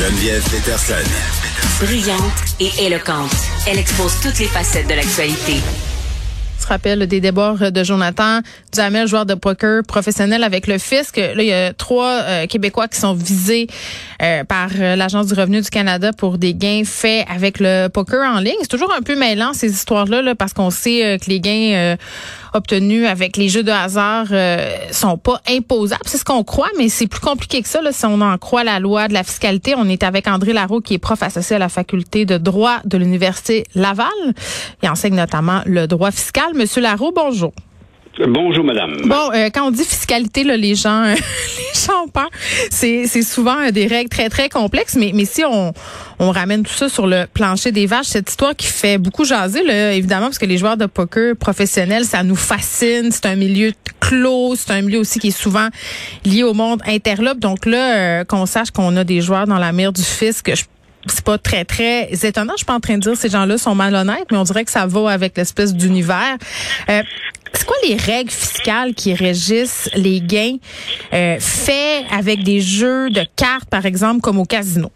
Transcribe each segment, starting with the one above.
Geneviève Peterson. Brillante et éloquente, elle expose toutes les facettes de l'actualité. se rappelle des débords de Jonathan Duhamel, joueur de poker professionnel avec le fisc. Là, il y a trois euh, Québécois qui sont visés euh, par euh, l'Agence du revenu du Canada pour des gains faits avec le poker en ligne. C'est toujours un peu mêlant ces histoires-là là, parce qu'on sait que les gains obtenus avec les jeux de hasard sont pas imposables. C'est ce qu'on croit, mais c'est plus compliqué que ça. Là, si on en croit la loi de la fiscalité, on est avec André Larreau, qui est prof associé à la faculté de droit de l'Université Laval. Il enseigne notamment le droit fiscal. Monsieur Larreau, bonjour. Bonjour, madame. Bon, euh, quand on dit fiscalité, là, les gens, les gens peur. C'est, c'est souvent euh, des règles très, très complexes, mais, mais si on, on ramène tout ça sur le plancher des vaches, cette histoire qui fait beaucoup jaser, là, évidemment, parce que les joueurs de poker professionnels, ça nous fascine. C'est un milieu clos, c'est un milieu aussi qui est souvent lié au monde interlope. Donc là, euh, qu'on sache qu'on a des joueurs dans la mire du fisc, c'est pas très, très étonnant. Je suis pas en train de dire que ces gens-là sont malhonnêtes, mais on dirait que ça va avec l'espèce d'univers. Euh, c'est quoi les règles fiscales qui régissent les gains euh, faits avec des jeux de cartes, par exemple, comme au casino?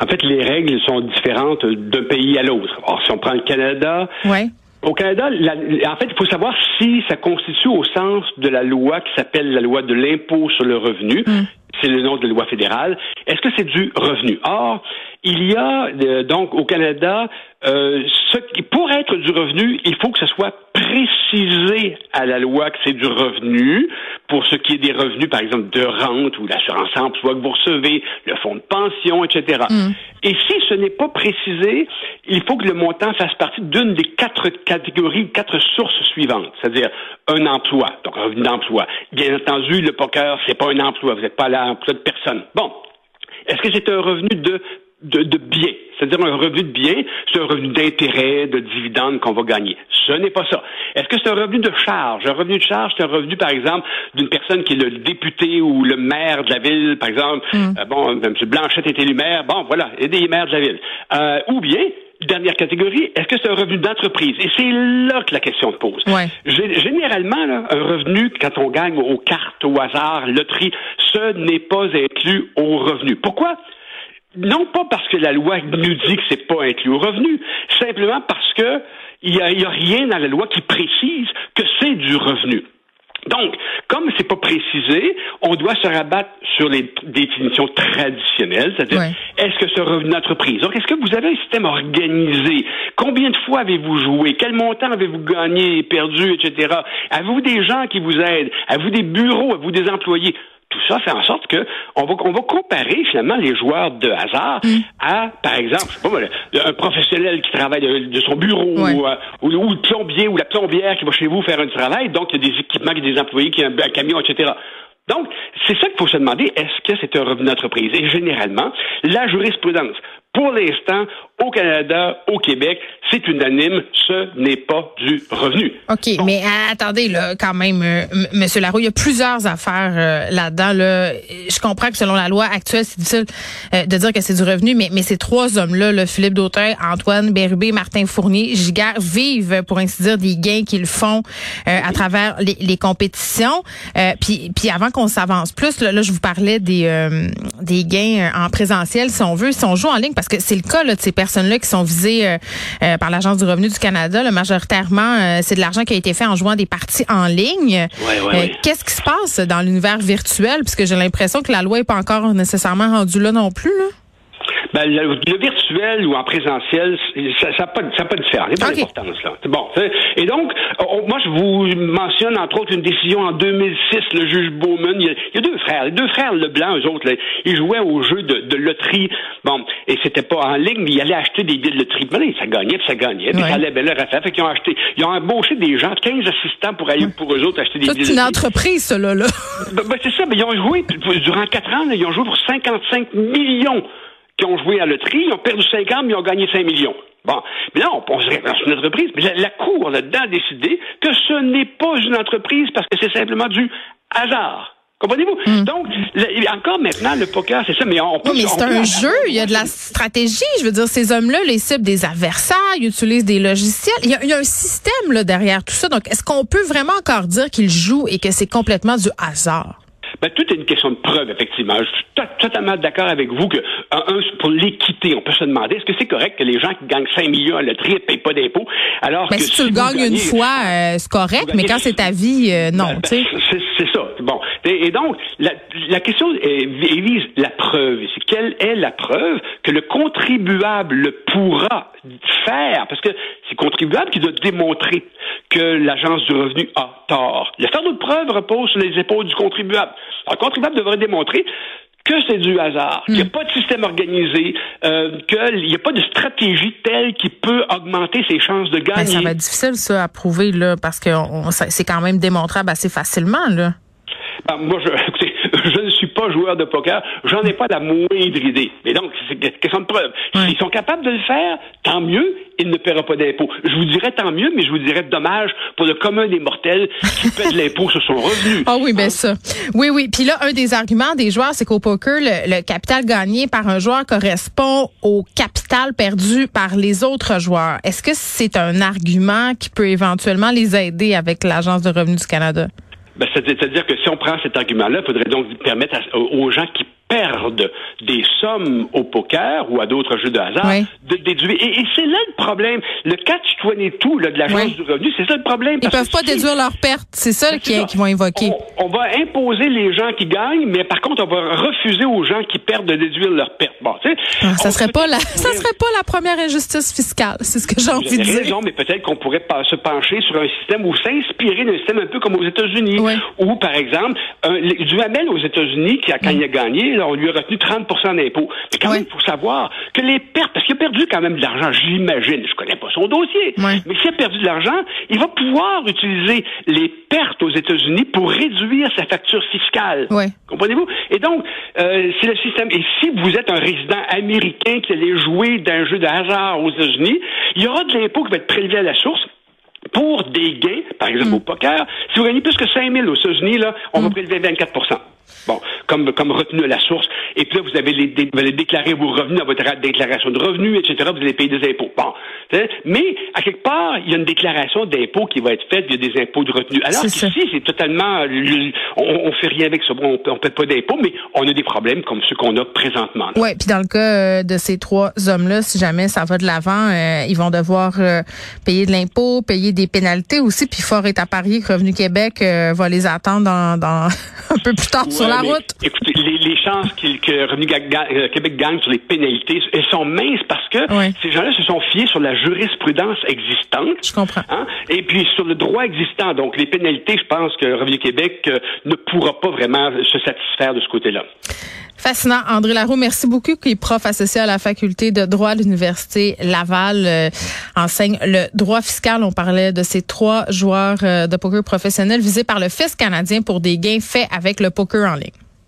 En fait, les règles sont différentes d'un pays à l'autre. Alors, si on prend le Canada, ouais. Au Canada, en fait, il faut savoir si ça constitue au sens de la loi qui s'appelle la loi de l'impôt sur le revenu. Mm c'est le nom de loi fédérale. Est-ce que c'est du revenu? Or, il y a euh, donc au Canada, euh, ce qui, pour être du revenu, il faut que ce soit précisé à la loi que c'est du revenu. Pour ce qui est des revenus, par exemple, de rente ou d'assurance emploi que vous recevez, le fonds de pension, etc. Mm. Et si ce n'est pas précisé, il faut que le montant fasse partie d'une des quatre catégories, quatre sources suivantes, c'est-à-dire un emploi, donc un revenu d'emploi. Bien entendu, le poker, c'est pas un emploi, vous n'êtes pas là l'emploi de personne. Bon. Est-ce que c'est un revenu de de, de biens, c'est-à-dire un revenu de biens, c'est un revenu d'intérêt, de dividendes qu'on va gagner. Ce n'est pas ça. Est-ce que c'est un revenu de charge? Un revenu de charge, c'est un revenu, par exemple, d'une personne qui est le député ou le maire de la ville, par exemple. Mm. Euh, bon, M. Blanchette est élu maire. Bon, voilà, il des maires de la ville. Euh, ou bien, dernière catégorie, est-ce que c'est un revenu d'entreprise? Et c'est là que la question se pose. Généralement, là, un revenu, quand on gagne aux cartes, au hasard, loterie, ce n'est pas inclus au revenu. Pourquoi? Non pas parce que la loi nous dit que c'est pas inclus au revenu, simplement parce que il y a, y a rien dans la loi qui précise que c'est du revenu. Donc, comme c'est pas précisé, on doit se rabattre sur les définitions traditionnelles, c'est-à-dire est-ce que c'est un revenu d'entreprise? Donc, est-ce que vous avez un système organisé? Combien de fois avez-vous joué? Quel montant avez-vous gagné perdu, etc.? Avez-vous des gens qui vous aident? Avez-vous des bureaux? Avez-vous des employés? Tout ça fait en sorte que on va, on va comparer finalement les joueurs de hasard mm. à, par exemple, pas, un professionnel qui travaille de, son bureau euh, ou, le plombier ou la plombière qui va chez vous faire un travail. Donc, il y a des équipements, il y a des employés, qui ont un, camion, etc. Donc, c'est ça qu'il faut se demander, est-ce que c'est un revenu d'entreprise? Et généralement, la jurisprudence, pour l'instant, au Canada, au Québec, c'est unanime, ce n'est pas du revenu. OK, mais euh, attendez, là, quand même, euh, Monsieur Laroux, il y a plusieurs affaires euh, là-dedans. Là. Je comprends que selon la loi actuelle, c'est difficile de dire que c'est du revenu, mais, mais ces trois hommes-là, là, Philippe Dautin, Antoine Bérubé, Martin Fournier, Giguère, vivent, pour ainsi dire, des gains qu'ils font à travers les, les compétitions. puis, puis avant qu'on s'avance plus, là, là, je vous parlais des, des gains en présentiel, si on veut, si on joue en ligne, parce que c'est le cas là, de ces personnes-là qui sont visées euh, par l'Agence du revenu du Canada. Là, majoritairement, euh, c'est de l'argent qui a été fait en jouant des parties en ligne. Euh, qu'est-ce qui se passe dans l'univers virtuel? Puisque j'ai l'impression que la loi n'est pas encore nécessairement rendue là non plus. Là. Ben, le, virtuel ou en présentiel, ça n'a pas, ça pas de différence. Il n'y a pas d'importance, là. Bon. Et donc, moi, je vous mentionne, entre autres, une décision en 2006, le juge Bowman. Il y a, deux frères. Les deux frères Leblanc, eux autres, ils jouaient au jeu de, de loterie. Bon. Et c'était pas en ligne, mais ils allaient acheter des billets de loterie. Ben, ça gagnait, puis ça gagnait. Puis ça allait bien leur affaire. Fait qu'ils ont acheté, ils ont embauché des gens, 15 assistants pour aller, pour eux autres, acheter des billets de loterie. C'est une entreprise, cela, là. Ben, ben, c'est ça. Mais ils ont joué, durant quatre ans, ils ont joué pour 55 millions qui ont joué à la loterie, ils ont perdu 5 ans, mais ils ont gagné 5 millions. Bon. Mais là, on, serait dans une entreprise. Mais la, Cour, là-dedans, a décidé que ce n'est pas une entreprise parce que c'est simplement du hasard. Comprenez-vous? Hmm. Donc, encore maintenant, le poker, c'est ça, mais on peut... mais c'est un jeu, il y a de la stratégie. Je veux dire, ces hommes-là, les cibles des adversaires, ils utilisent des logiciels. Il y a, il y a un système là, derrière tout ça. Donc, est-ce qu'on peut vraiment encore dire qu'ils jouent et que c'est complètement du hasard? Ben, tout est une question de preuve, effectivement. Je suis totalement d'accord avec vous que, un, pour l'équité, on peut se demander est-ce que c'est correct que les gens qui gagnent 5 millions à la loterie ne payent pas d'impôts, alors ben, que si tu le gagnes une fois, euh, c'est correct, mais quand c'est ta vie, euh, non. Ben, ben, c'est ça. Bon. Et, donc, la, la question vise la preuve ici. Quelle est la preuve que le contribuable pourra faire? Parce que c'est le contribuable qui doit démontrer que l'Agence du revenu a tort. Le fardeau de preuve repose sur les épaules du contribuable. Alors, le contribuable devrait démontrer que c'est du hasard, qu'il n'y a hmm. pas de système organisé, euh, qu'il n'y a pas de stratégie telle qui peut augmenter ses chances de gagner. ça va être difficile, ça, à prouver, là, parce que c'est quand même démontrable assez facilement, là. Ben, moi, je, écoutez, je ne suis pas joueur de poker, j'en ai pas la moindre idée. Mais donc, c'est une question de preuve. S'ils sont capables de le faire, tant mieux, il ne paiera pas d'impôt. Je vous dirais tant mieux, mais je vous dirais dommage pour le commun des mortels qui paie de l'impôt sur son revenu. Ah oui, bien ça. Oui, oui. Puis là, un des arguments des joueurs, c'est qu'au poker, le, capital gagné par un joueur correspond au capital perdu par les autres joueurs. Est-ce que c'est un argument qui peut éventuellement les aider avec l'Agence de revenus du Canada? Ben, C'est-à-dire que si on prend cet argument-là, il faudrait donc permettre aux gens qui perdent des sommes au poker ou à d'autres jeux de hasard de déduire. Et, c'est là le problème. Le catch 22 là, de l'Agence du revenu, c'est ça le problème. Ils peuvent pas déduire leurs pertes. C'est ça qu'ils vont invoquer. On, va imposer les gens qui gagnent, mais par contre, on va refuser aux gens qui perdent de déduire leurs pertes. Bon, ah, ça serait pas la, ça serait pas la première injustice fiscale. C'est ce que j'ai envie de dire. raison, mais peut-être qu'on pourrait se pencher sur un système ou s'inspirer d'un système un peu comme aux États-Unis, où, par exemple, un, du Hamel aux États-Unis, qui a, quand il a gagné, on lui a retenu 30% d'impôts. Mais quand même, il faut savoir que les pertes, parce qu'il a perdu quand même de l'argent, j'imagine, je connais pas son dossier, mais s'il a perdu de l'argent, il va pouvoir utiliser les pertes aux États-Unis pour réduire sa facture fiscale. Comprenez-vous? Et donc, euh, c'est le système. Et si vous êtes un résident américain qui allait jouer d'un jeu de hasard aux États-Unis, il y aura de l'impôt qui va être prélevé à la source pour des gains, par exemple mm. au poker, si vous gagnez plus que 5 000 aux États-Unis, là, on va mm. prélever 24% Bon, comme, comme retenu à la source. Et puis là, vous avez les, vous allez déclarer vos revenus dans votre déclaration de revenus, etc. Vous allez payer des impôts. Bon. Mais, à quelque part, il y a une déclaration d'impôt qui va être faite via des impôts de revenus. Alors qu'ici, c'est totalement, on, on fait rien avec ça. on, ne paie pas d'impôts, mais on a des problèmes comme ceux qu'on a présentement. Oui, puis dans le cas euh, de ces trois hommes-là, si jamais ça va de l'avant, euh, ils vont devoir euh, payer de l'impôt, payer des pénalités aussi, puis fort est à parier que Revenu Québec va les attendre dans, un peu plus tard sur la route. Écoutez, les, chances que Revenu Québec gagne sur les pénalités, elles sont minces parce que ces gens-là se sont fiés sur la jurisprudence existante. Je comprends. Hein, et puis sur le droit existant. Donc les pénalités, je pense que Revenu Québec ne pourra pas vraiment se satisfaire de ce côté-là. Fascinant. André Laroux, merci beaucoup, qui est prof associé à la faculté de droit de l'Université Laval, euh, enseigne le droit fiscal. On parlait de ces trois joueurs euh, de poker professionnels visés par le fisc canadien pour des gains faits avec le poker en ligne.